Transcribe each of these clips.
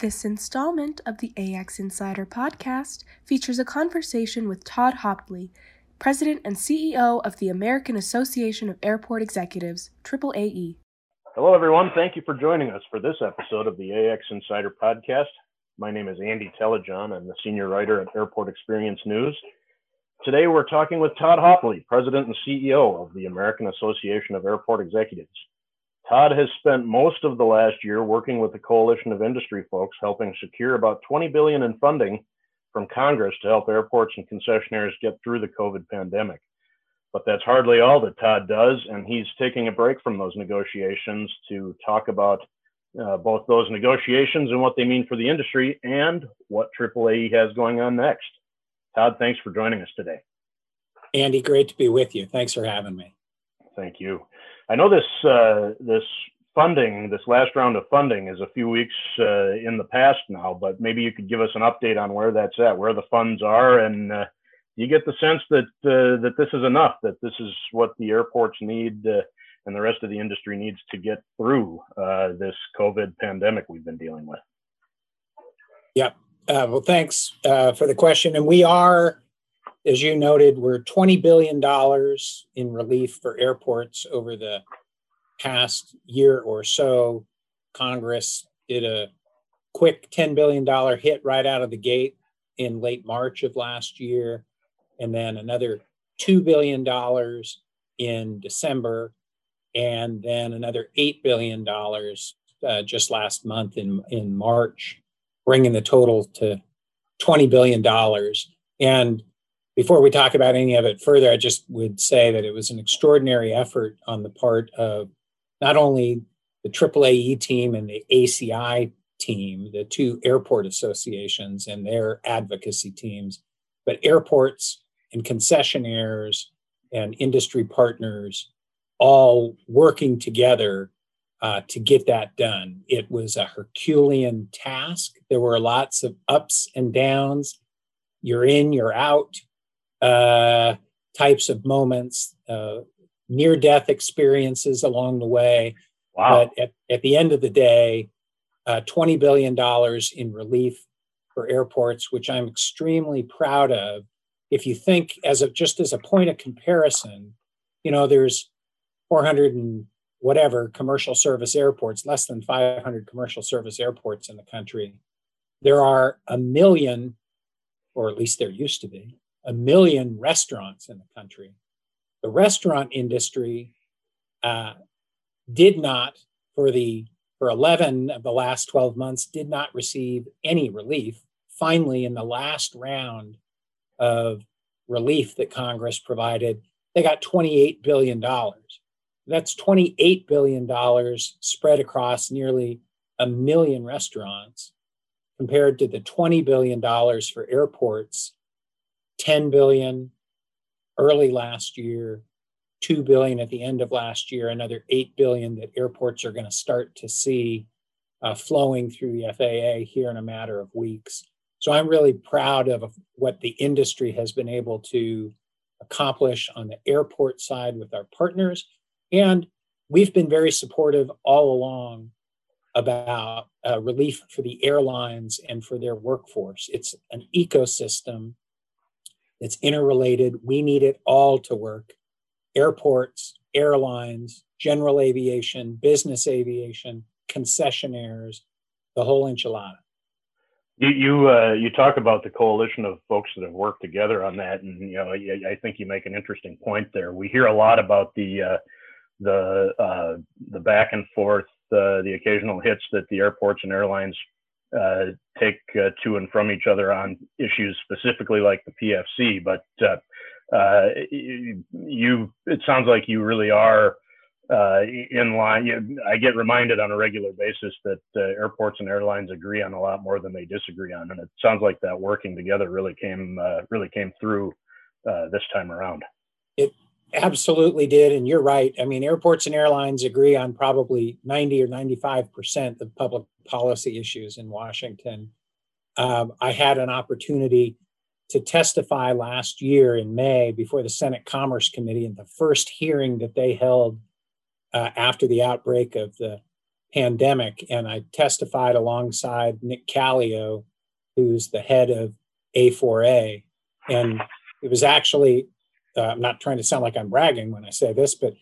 This installment of the AX Insider podcast features a conversation with Todd Hauptli, President and CEO of the American Association of Airport Executives, AAAE. Hello, everyone. Thank you for joining us for this episode of the AX Insider podcast. My name is Andy Telejohn. I'm the senior writer at Airport Experience News. Today, we're talking with Todd Hauptli, President and CEO of the American Association of Airport Executives. Todd has spent most of the last year working with the coalition of industry folks, helping secure about 20 billion in funding from Congress to help airports and concessionaires get through the COVID pandemic. But that's hardly all that Todd does, and he's taking a break from those negotiations to talk about uh, both those negotiations and what they mean for the industry and what AAAE has going on next. Todd, thanks for joining us today. Andy, great to be with you. Thanks for having me. Thank you. I know this uh, this funding, this last round of funding, is a few weeks uh, in the past now, but maybe you could give us an update on where that's at, where the funds are, and uh, you get the sense that uh, that this is enough, that this is what the airports need uh, and the rest of the industry needs to get through uh, this COVID pandemic we've been dealing with. Yep. well, thanks for the question, and we are as you noted, we're $20 billion in relief for airports over the past year or so. Congress did a quick $10 billion hit right out of the gate in late March of last year, and then another $2 billion in December, and then another $8 billion uh, just last month in, in March, bringing the total to $20 billion. And before we talk about any of it further, I just would say that it was an extraordinary effort on the part of not only the AAAE team and the ACI team, the two airport associations and their advocacy teams, but airports and concessionaires and industry partners all working together uh, to get that done. It was a Herculean task. There were lots of ups and downs. You're in, you're out uh, types of moments, uh, near death experiences along the way. Wow. But at, at the end of the day, uh, $20 billion in relief for airports, which I'm extremely proud of. If you think as a just as a point of comparison, you know, there's 400 and whatever commercial service airports, less than 500 commercial service airports in the country. There are a million, or at least there used to be, a million restaurants in the country. The restaurant industry uh, did not, for the for 11 of the last 12 months, did not receive any relief. Finally, in the last round of relief that Congress provided, they got $28 billion. That's $28 billion spread across nearly a million restaurants compared to the $20 billion for airports 10 billion early last year, 2 billion at the end of last year, another 8 billion that airports are going to start to see uh, flowing through the FAA here in a matter of weeks. So I'm really proud of what the industry has been able to accomplish on the airport side with our partners. And we've been very supportive all along about uh, relief for the airlines and for their workforce. It's an ecosystem it's interrelated. We need it all to work airports, airlines, general aviation, business aviation, concessionaires, the whole enchilada. You you, uh, you talk about the coalition of folks that have worked together on that, and you know I, I think you make an interesting point there. We hear a lot about the uh, the uh, the back and forth, uh, the occasional hits that the airports and airlines uh, take uh, to and from each other on issues specifically like the PFC. But uh, uh, you, it sounds like you really are uh, in line. I get reminded on a regular basis that airports and airlines agree on a lot more than they disagree on, and it sounds like that working together really came really came through this time around. It absolutely did and you're right i mean airports and airlines agree on probably 90 or 95 percent of public policy issues in washington um, i had an opportunity to testify last year in may before the senate commerce committee in the first hearing that they held uh, after the outbreak of the pandemic, and I testified alongside Nick Calio, who's the head of A4A. And it was actually, uh, I'm not trying to sound like I'm bragging when I say this, but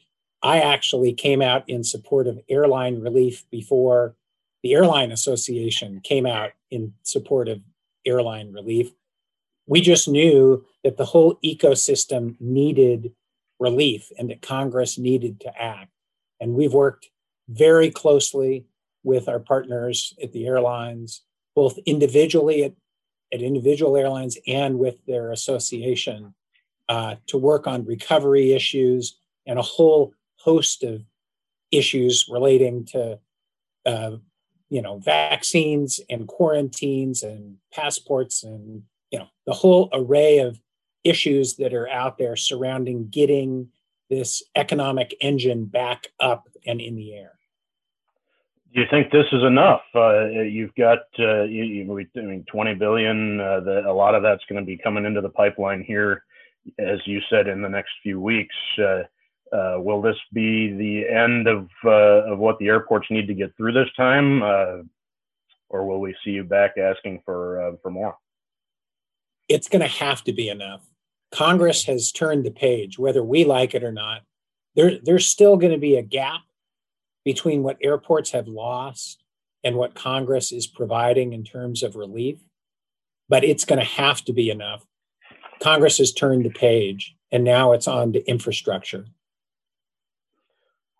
I actually came out in support of airline relief before the Airline Association came out in support of airline relief. We just knew that the whole ecosystem needed relief and that Congress needed to act. And we've worked very closely with our partners at the airlines, both individually at, at individual airlines and with their association, uh, to work on recovery issues and a whole host of issues relating to uh, you know vaccines and quarantines and passports and you know the whole array of issues that are out there surrounding getting this economic engine back up and in the air. Do you think this is enough? Uh, you've got, uh, you, you, I mean, 20 billion. Uh, the, a lot of that's going to be coming into the pipeline here, as you said, in the next few weeks. Uh, uh, will this be the end of uh, of what the airports need to get through this time, or will we see you back asking for for more? It's going to have to be enough. Congress has turned the page, whether we like it or not. There, there's still going to be a gap between what airports have lost and what Congress is providing in terms of relief, but it's going to have to be enough. Congress has turned the page, and now it's on to infrastructure.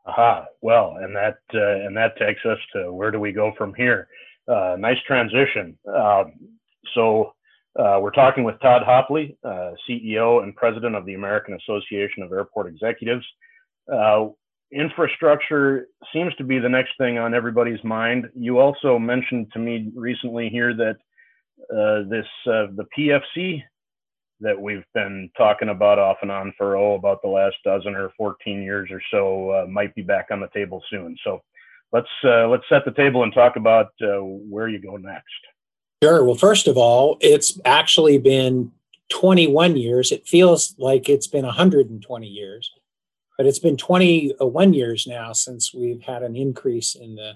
Aha. Well, and that uh, and that takes us to where do we go from here? Uh, nice transition. Uh, so we're talking with Todd Hauptli, uh, CEO and president of the American Association of Airport Executives. Uh, infrastructure seems to be the next thing on everybody's mind. You also mentioned to me recently here that uh, this the PFC that we've been talking about off and on for oh about the last dozen or 14 years or so uh, might be back on the table soon. So let's let's set the table and talk about where you go next. Sure. Well, first of all, it's actually been 21 years. It feels like it's been 120 years, but it's been 21 years now since we've had an increase in the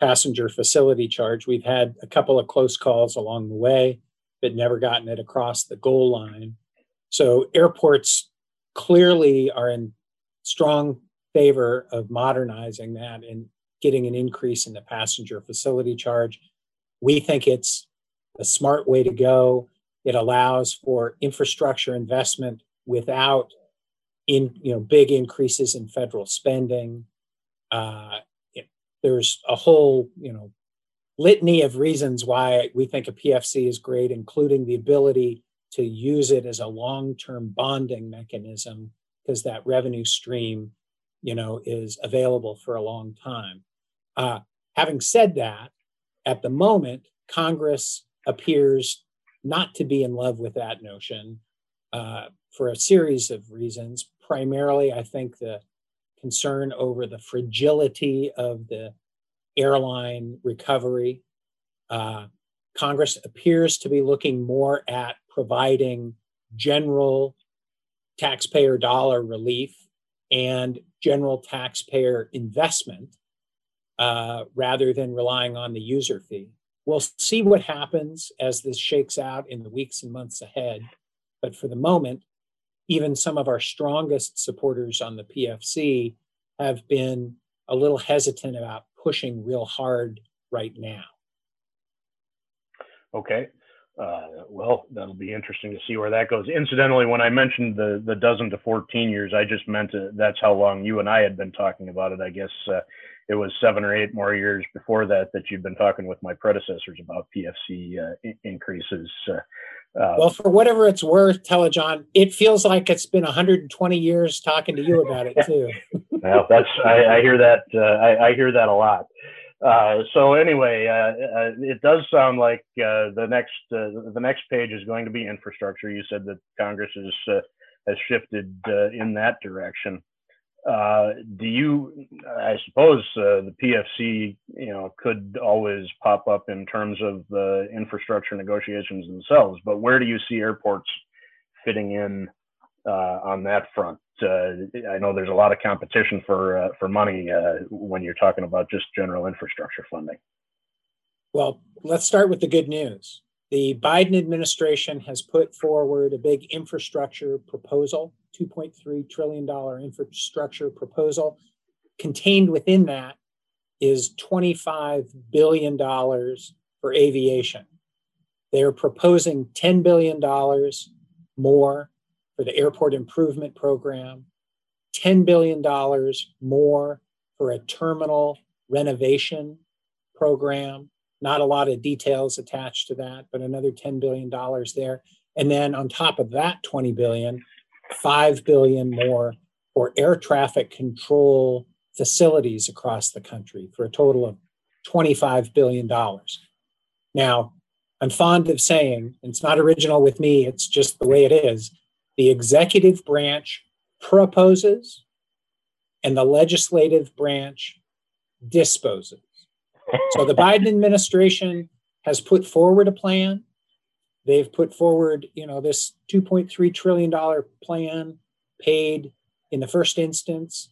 passenger facility charge. We've had a couple of close calls along the way, but never gotten it across the goal line. So airports clearly are in strong favor of modernizing that and getting an increase in the passenger facility charge. We think it's a smart way to go. It allows for infrastructure investment without in you know big increases in federal spending. Uh, it, there's a whole you know litany of reasons why we think a PFC is great, including the ability to use it as a long-term bonding mechanism because that revenue stream, you know, is available for a long time. Uh, having said that, at the moment, Congress appears not to be in love with that notion uh, for a series of reasons. Primarily, I think the concern over the fragility of the airline recovery. Uh, Congress appears to be looking more at providing general taxpayer dollar relief and general taxpayer investment uh, rather than relying on the user fee. We'll see what happens as this shakes out in the weeks and months ahead. But for the moment, even some of our strongest supporters on the PFC have been a little hesitant about pushing real hard right now. Okay. Uh, well, that'll be interesting to see where that goes. Incidentally, when I mentioned the the dozen to 14 years, I just meant to, that's how long you and I had been talking about it. I guess uh, it was seven or eight more years before that that you'd been talking with my predecessors about PFC uh, I- increases. Uh, uh, well, for whatever it's worth, Telejohn, it feels like it's been 120 years talking to you about it too. well, that's I, I hear that uh, I, I, hear that a lot. Uh, so anyway, uh, it does sound like the next the next page is going to be infrastructure. You said that Congress is, has shifted in that direction. Uh, do you, I suppose uh, the PFC, you know, could always pop up in terms of the infrastructure negotiations themselves, but where do you see airports fitting in uh, on that front? Uh, I know there's a lot of competition for uh, for money when you're talking about just general infrastructure funding. Well, let's start with the good news. The Biden administration has put forward a big infrastructure proposal, $2.3 trillion infrastructure proposal. Contained within that is $25 billion for aviation. They're proposing $10 billion more for the airport improvement program, $10 billion more for a terminal renovation program. Not a lot of details attached to that, but another $10 billion there. And then on top of that 20 billion, 5 billion more for air traffic control facilities across the country for a total of $25 billion. Now, I'm fond of saying, it's not original with me, it's just the way it is the executive branch proposes and the legislative branch disposes. So the Biden administration has put forward a plan. They've put forward, you know, this 2.3 trillion dollar plan paid in the first instance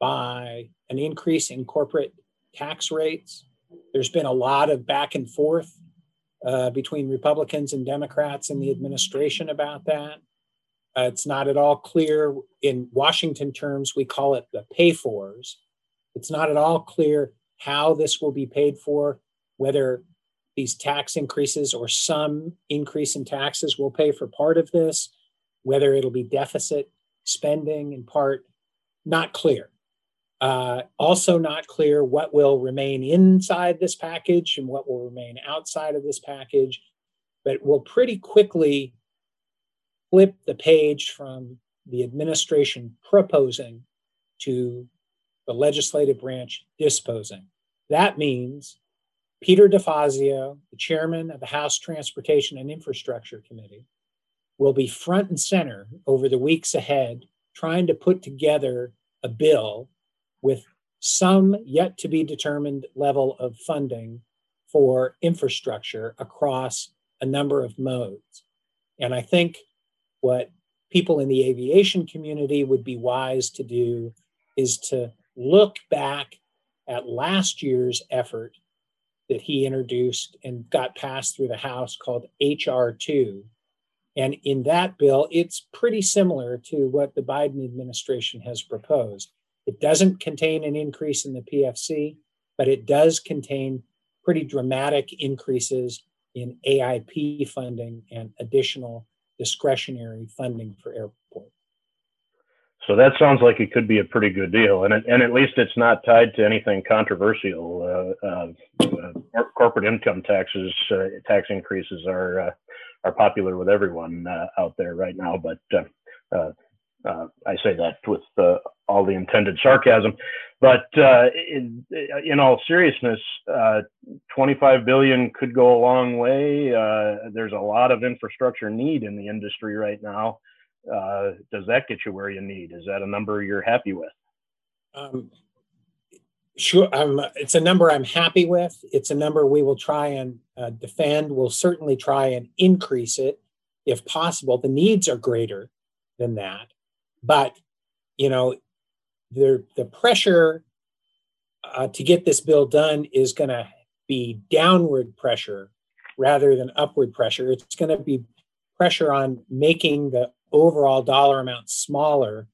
by an increase in corporate tax rates. There's been a lot of back and forth uh, between Republicans and Democrats in the administration about that. Uh, it's not at all clear in Washington terms, we call it the pay fors. It's not at all clear how this will be paid for, whether these tax increases or some increase in taxes will pay for part of this, whether it'll be deficit spending in part, not clear. Uh, also, not clear what will remain inside this package and what will remain outside of this package, but we'll pretty quickly flip the page from the administration proposing to the legislative branch disposing. That means Peter DeFazio, the chairman of the House Transportation and Infrastructure Committee, will be front and center over the weeks ahead trying to put together a bill with some yet to be determined level of funding for infrastructure across a number of modes. And I think what people in the aviation community would be wise to do is to look back at last year's effort that he introduced and got passed through the House called HR2. And in that bill, it's pretty similar to what the Biden administration has proposed. It doesn't contain an increase in the PFC, but it does contain pretty dramatic increases in AIP funding and additional discretionary funding for airports. So that sounds like it could be a pretty good deal, and and at least it's not tied to anything controversial. Uh, uh, uh, corporate income taxes, uh, tax increases are uh, are popular with everyone uh, out there right now, but I say that with all the intended sarcasm. But in, in, all seriousness, 25 billion could go a long way. there's a lot of infrastructure need in the industry right now. Uh, does that get you where you need? Is that a number you're happy with? Um, sure, I'm, it's a number I'm happy with. It's a number we will try and uh, defend. We'll certainly try and increase it if possible. The needs are greater than that, but you know, the the pressure uh, to get this bill done is going to be downward pressure rather than upward pressure. It's going to be pressure on making the overall dollar amount smaller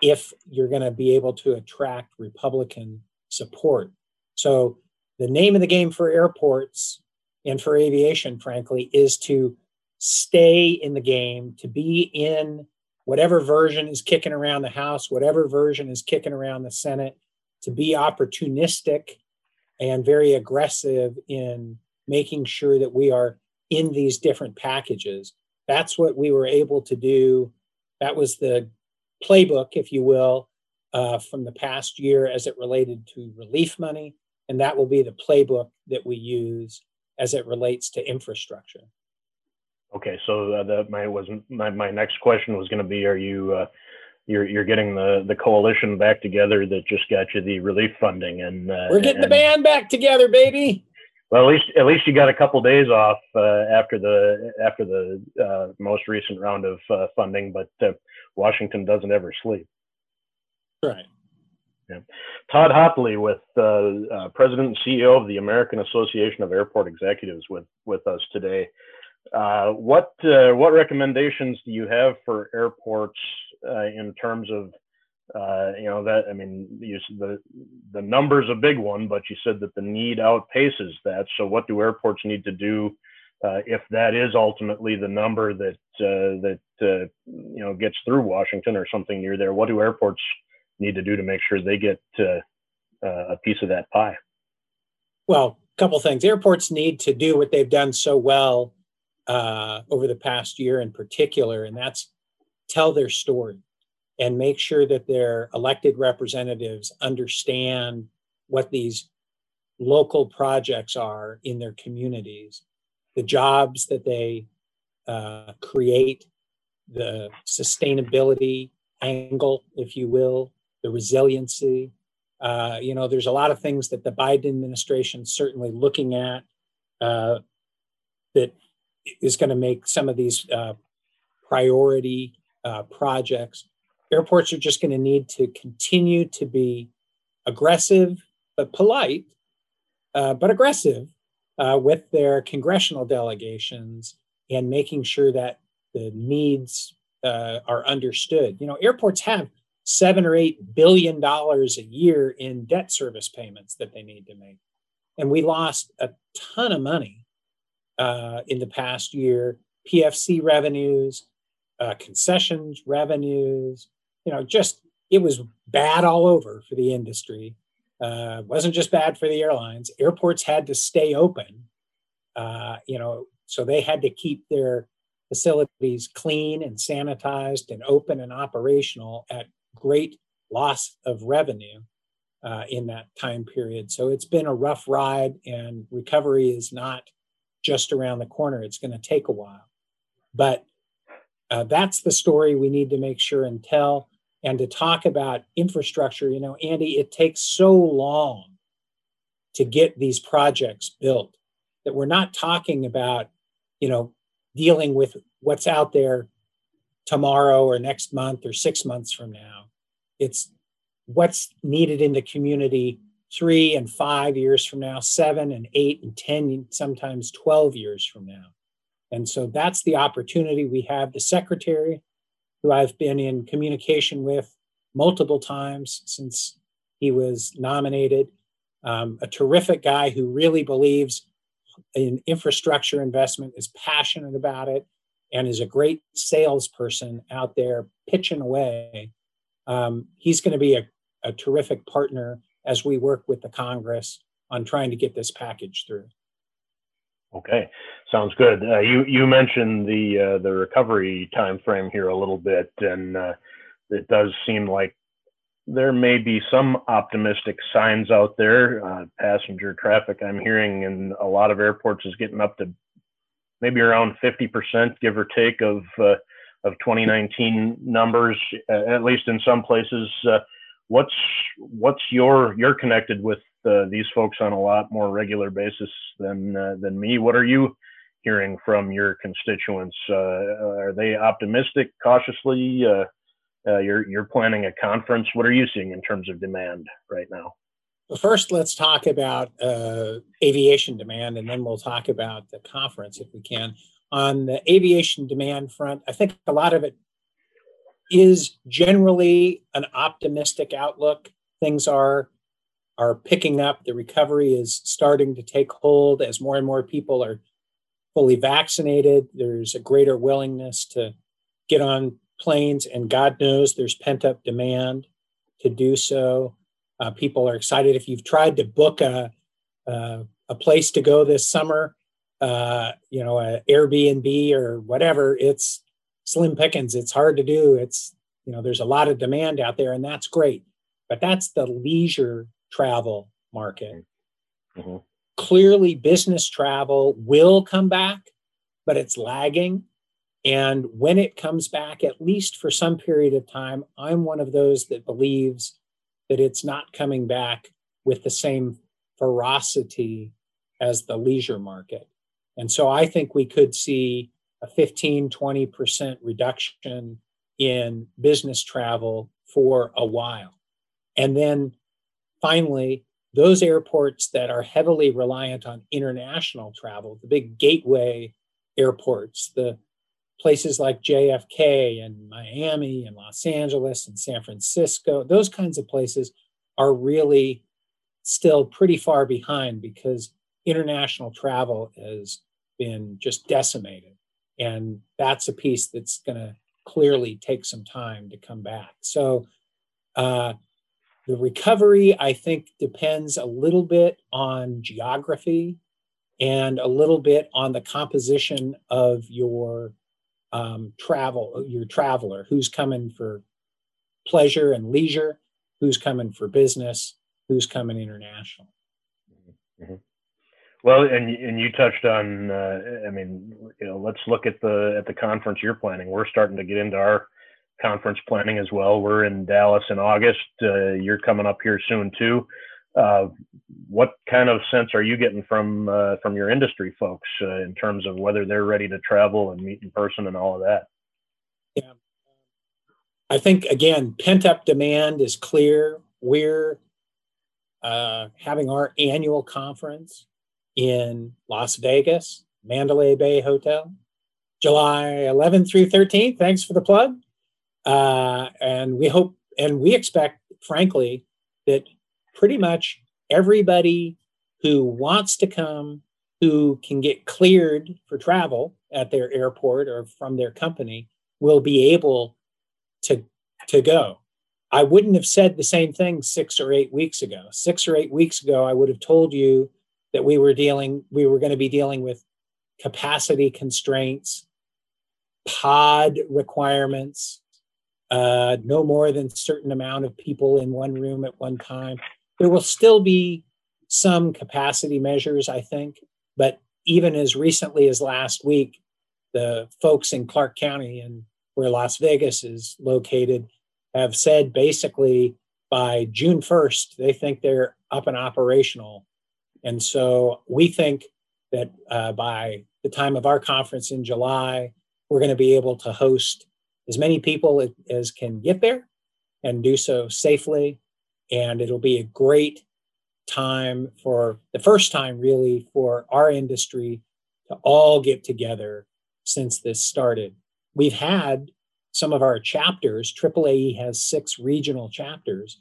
if you're going to be able to attract Republican support. So, the name of the game for airports and for aviation, frankly, is to stay in the game, to be in whatever version is kicking around the House, whatever version is kicking around the Senate, to be opportunistic and very aggressive in making sure that we are in these different packages that's what we were able to do. That was the playbook, if you will, uh, from the past year as it related to relief money. And that will be the playbook that we use as it relates to infrastructure. Okay, so uh, the, my was my, my next question was going to be: Are you uh, you're you're getting the the coalition back together that just got you the relief funding, and uh, we're getting and, the band back together, baby. Well, at least at least you got a couple days off uh, after the after the uh, most recent round of uh, funding, but uh, Washington doesn't ever sleep. Right. Yeah. Todd Hauptli, with uh, uh, President and CEO of the American Association of Airport Executives, with with us today. what what recommendations do you have for airports in terms of uh, you know that I mean you, the the number's a big one, but you said that the need outpaces that. So what do airports need to do uh, if that is ultimately the number that uh, that uh, you know gets through Washington or something near there? What do airports need to do to make sure they get uh, a piece of that pie? Well, a couple things. Airports need to do what they've done so well over the past year, in particular, and that's tell their story and make sure that their elected representatives understand what these local projects are in their communities, the jobs that they uh, create, the sustainability angle, if you will, the resiliency. Uh, you know, there's a lot of things that the Biden administration is certainly looking at uh, that is going to make some of these uh, priority uh, projects airports are just going to need to continue to be aggressive but polite, uh, but aggressive uh, with their congressional delegations and making sure that the needs uh, are understood. You know, airports have seven or eight billion dollars a year in debt service payments that they need to make, and we lost a ton of money uh, in the past year. PFC revenues, uh, concessions revenues, you know, just it was bad all over for the industry. Uh, wasn't just bad for the airlines. Airports had to stay open, uh, you know, so they had to keep their facilities clean and sanitized and open and operational at great loss of revenue uh, in that time period. So it's been a rough ride, and recovery is not just around the corner. It's going to take a while, but uh, that's the story we need to make sure and tell and to talk about infrastructure. You know, Andy, it takes so long to get these projects built that we're not talking about, you know, dealing with what's out there tomorrow or next month or six months from now. It's what's needed in the community three and five years from now, seven and eight and 10, sometimes 12 years from now. And so that's the opportunity we have. The secretary who I've been in communication with multiple times since he was nominated. Um, a terrific guy who really believes in infrastructure investment, is passionate about it, and is a great salesperson out there pitching away. Um, he's going to be a, a terrific partner as we work with the Congress on trying to get this package through. Okay, sounds good. Uh, you you mentioned the uh, the recovery time frame here a little bit, and uh, it does seem like there may be some optimistic signs out there. Uh, passenger traffic, I'm hearing in a lot of airports, is getting up to maybe around 50%, give or take, of uh, of 2019 numbers, at least in some places. Uh, what's what's your you're connected with uh, these folks on a lot more regular basis than uh, than me. What are you hearing from your constituents? Uh, are they optimistic, cautiously? Uh, uh, you're you're planning a conference. What are you seeing in terms of demand right now? Well, first, let's talk about uh, aviation demand, and then we'll talk about the conference if we can. On the aviation demand front, I think a lot of it is generally an optimistic outlook. Things are are picking up. The recovery is starting to take hold as more and more people are fully vaccinated. There's a greater willingness to get on planes, and God knows there's pent up demand to do so. Uh, people are excited. If you've tried to book a uh, a place to go this summer, uh, you know, an Airbnb or whatever, it's slim pickings. It's hard to do. It's, you know, there's a lot of demand out there, and that's great. But that's the leisure travel market. Mm-hmm. Clearly, business travel will come back, but it's lagging. And when it comes back, at least for some period of time, I'm one of those that believes that it's not coming back with the same ferocity as the leisure market. And so I think we could see a 15, 20% reduction in business travel for a while. And then finally, those airports that are heavily reliant on international travel, the big gateway airports, the places like JFK and Miami and Los Angeles and San Francisco, those kinds of places are really still pretty far behind because international travel has been just decimated. And that's a piece that's going to clearly take some time to come back. So, uh, the recovery, I think, depends a little bit on geography and a little bit on the composition of your um, travel, your traveler, who's coming for pleasure and leisure, who's coming for business, who's coming international. Mm-hmm. Well, and and you touched on, uh, I mean, you know, let's look at the at the conference you're planning. We're starting to get into our conference planning as well. We're in Dallas in August. Uh, you're coming up here soon too. Uh, what kind of sense are you getting from uh, from your industry folks uh, in terms of whether they're ready to travel and meet in person and all of that? Yeah, I think again, pent up demand is clear. We're uh, having our annual conference in Las Vegas, Mandalay Bay Hotel, July 11th through 13th. Thanks for the plug. Uh, and we hope and we expect, frankly, that pretty much everybody who wants to come, who can get cleared for travel at their airport or from their company, will be able to, to go. I wouldn't have said the same thing six or eight weeks ago. Six or eight weeks ago, I would have told you that we were dealing, we were going to be dealing with capacity constraints, pod requirements, uh, no more than certain amount of people in one room at one time. There will still be some capacity measures, I think, but even as recently as last week, the folks in Clark County and where Las Vegas is located have said basically by June 1st, they think they're up and operational. And so we think that uh, by the time of our conference in July, we're going to be able to host as many people as can get there and do so safely. And it'll be a great time for the first time, really, for our industry to all get together since this started. We've had some of our chapters, AAAE has six regional chapters.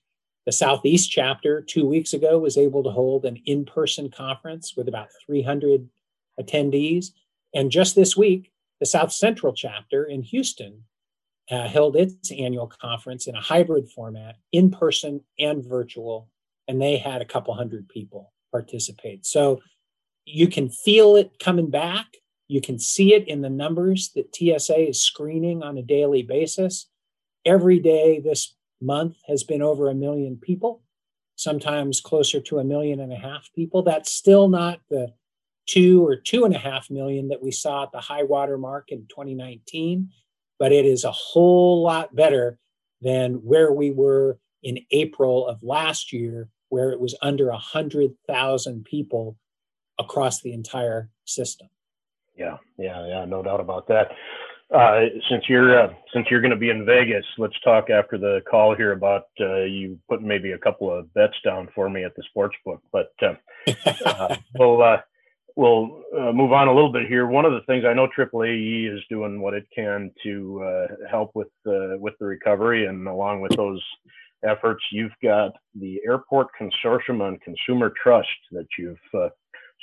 The Southeast chapter, two weeks ago, was able to hold an in person conference with about 300 attendees. And just this week, the South Central chapter in Houston uh, held its annual conference in a hybrid format, in person and virtual, and they had a couple hundred people participate. So you can feel it coming back. You can see it in the numbers that TSA is screening on a daily basis. Every day this month has been over a million people, sometimes closer to a million and a half people. That's still not the two or two and a half million that we saw at the high water mark in 2019 but it is a whole lot better than where we were in April of last year, where it was under 100,000 people across the entire system. Yeah, yeah, yeah, no doubt about that. Uh, since you're uh, since you're going to be in Vegas, let's talk after the call here about uh, you putting maybe a couple of bets down for me at the sports book. But uh, uh, we'll uh, we'll move on a little bit here. One of the things I know AAAE is doing what it can to uh, help with uh, with the recovery, and along with those efforts, you've got the Airport Consortium on Consumer Trust that you've uh,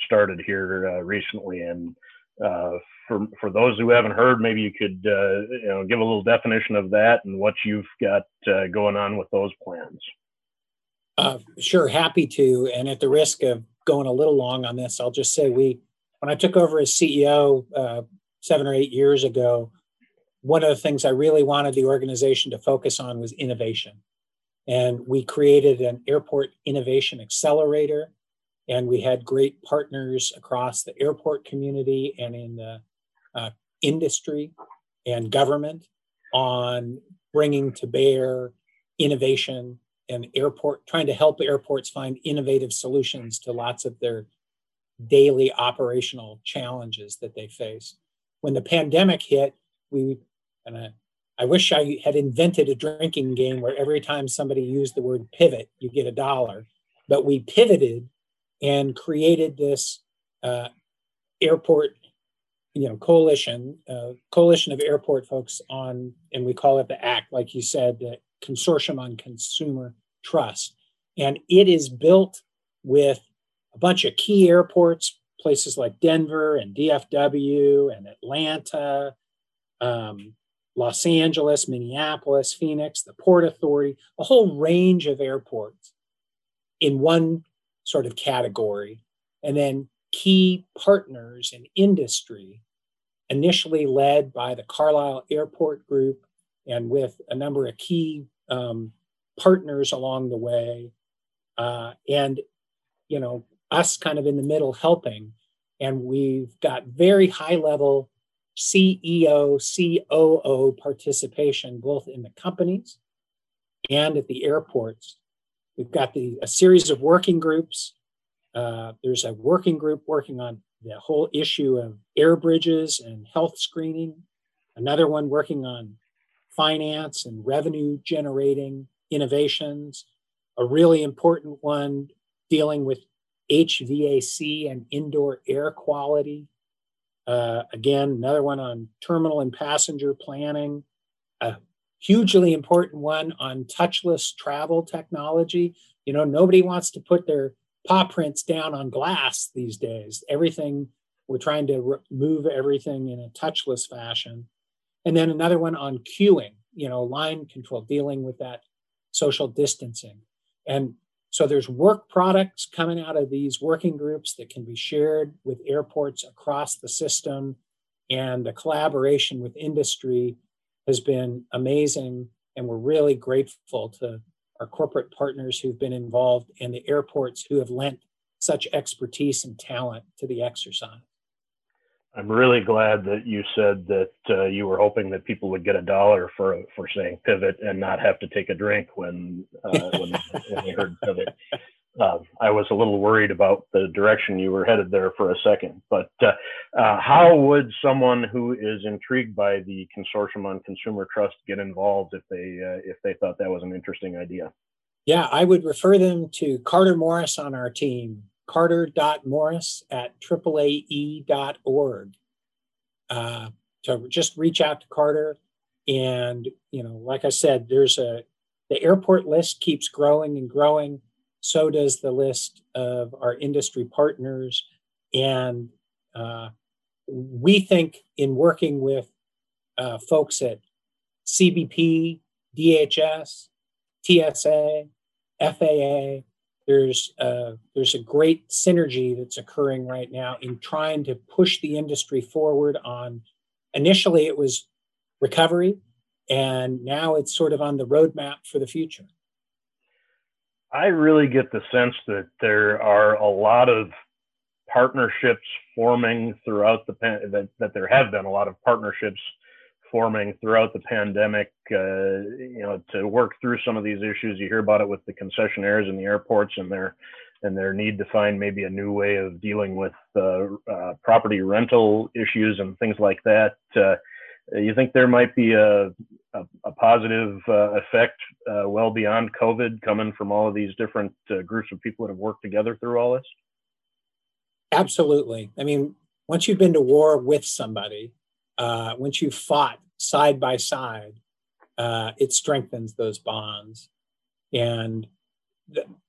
started here uh, recently. And uh, for for those who haven't heard, maybe you could uh, you know give a little definition of that and what you've got going on with those plans. sure, happy to. And at the risk of going a little long on this. I'll just say we, when I took over as CEO uh, seven or eight years ago, one of the things I really wanted the organization to focus on was innovation. And we created an airport innovation accelerator, and we had great partners across the airport community and in the uh, industry and government on bringing to bear innovation and airport trying to help airports find innovative solutions to lots of their daily operational challenges that they face. When the pandemic hit, we, and I, I wish I had invented a drinking game where every time somebody used the word pivot, you get a dollar. But we pivoted and created this uh, airport, you know, coalition, uh, coalition of airport folks on, and we call it the ACT, like you said, the Consortium on Consumer Trust. And it is built with a bunch of key airports, places like Denver and DFW and Atlanta, um, Los Angeles, Minneapolis, Phoenix, the Port Authority, a whole range of airports in one sort of category. And then key partners in industry, initially led by the Carlisle Airport Group and with a number of key um, partners along the way. Uh, and, you know, us kind of in the middle helping. And we've got very high level CEO, COO participation, both in the companies and at the airports. We've got the, a series of working groups. Uh, there's a working group working on the whole issue of air bridges and health screening, another one working on finance and revenue generating innovations, a really important one dealing with HVAC and indoor air quality. Uh, again, another one on terminal and passenger planning, a hugely important one on touchless travel technology. You know, nobody wants to put their paw prints down on glass these days. Everything, we're trying to move everything in a touchless fashion. And then another one on queuing, you know, line control, dealing with that social distancing. And so there's work products coming out of these working groups that can be shared with airports across the system. And the collaboration with industry has been amazing. And we're really grateful to our corporate partners who've been involved and the airports who have lent such expertise and talent to the exercise. I'm really glad that you said that uh, you were hoping that people would get a dollar for for saying pivot and not have to take a drink when uh, when, when, they heard pivot. Uh, I was a little worried about the direction you were headed there for a second. But uh, uh, how would someone who is intrigued by the consortium on consumer trust get involved if they uh, if they thought that was an interesting idea? Yeah, I would refer them to Carter Morris on our team carter.morris at AAAE.org uh, to just reach out to Carter. And, you know, like I said, there's a, the airport list keeps growing and growing. So does the list of our industry partners. And uh, we think in working with uh, folks at CBP, DHS, TSA, FAA, there's a, there's a great synergy that's occurring right now in trying to push the industry forward on initially it was recovery and now it's sort of on the roadmap for the future i really get the sense that there are a lot of partnerships forming throughout the that, that there have been a lot of partnerships forming throughout the pandemic, uh, you know, to work through some of these issues. You hear about it with the concessionaires and the airports and their and their need to find maybe a new way of dealing with uh, uh, property rental issues and things like that. Uh, you think there might be a, a, a positive uh, effect uh, well beyond COVID coming from all of these different groups of people that have worked together through all this? Absolutely. I mean, once you've been to war with somebody, uh, once you've fought side by side, uh, it strengthens those bonds. And,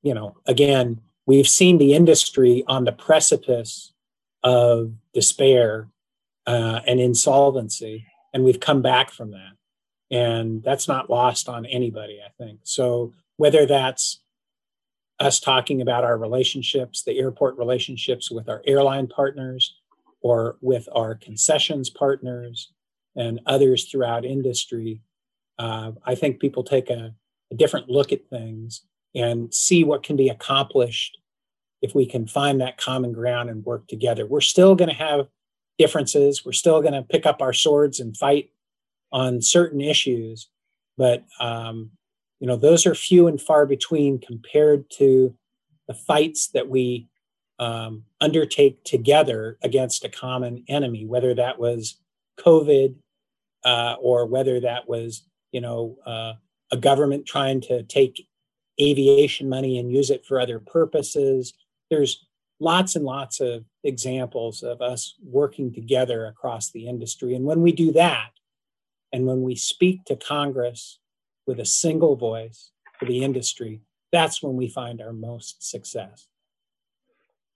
you know, again, we've seen the industry on the precipice of despair uh, and insolvency, and we've come back from that. And that's not lost on anybody, I think. So, whether that's us talking about our relationships, the airport relationships with our airline partners, or with our concessions partners and others throughout industry, uh, I think people take a, a different look at things and see what can be accomplished if we can find that common ground and work together. We're still going to have differences. We're still going to pick up our swords and fight on certain issues, but um, you know those are few and far between compared to the fights that we um, undertake together against a common enemy, whether that was COVID uh, or whether that was, you know, uh, a government trying to take aviation money and use it for other purposes. There's lots and lots of examples of us working together across the industry. And when we do that, and when we speak to Congress with a single voice for the industry, that's when we find our most success.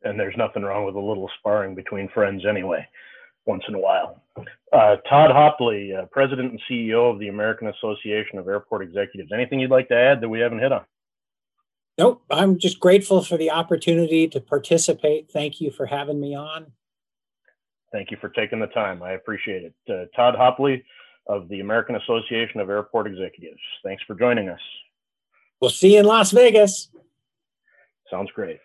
And there's nothing wrong with a little sparring between friends anyway, once in a while. Uh, Todd Hauptli, uh, President and CEO of the American Association of Airport Executives. Anything you'd like to add that we haven't hit on? Nope. I'm just grateful for the opportunity to participate. Thank you for having me on. Thank you for taking the time. I appreciate it. Uh, Todd Hauptli of the American Association of Airport Executives. Thanks for joining us. We'll see you in Las Vegas. Sounds great.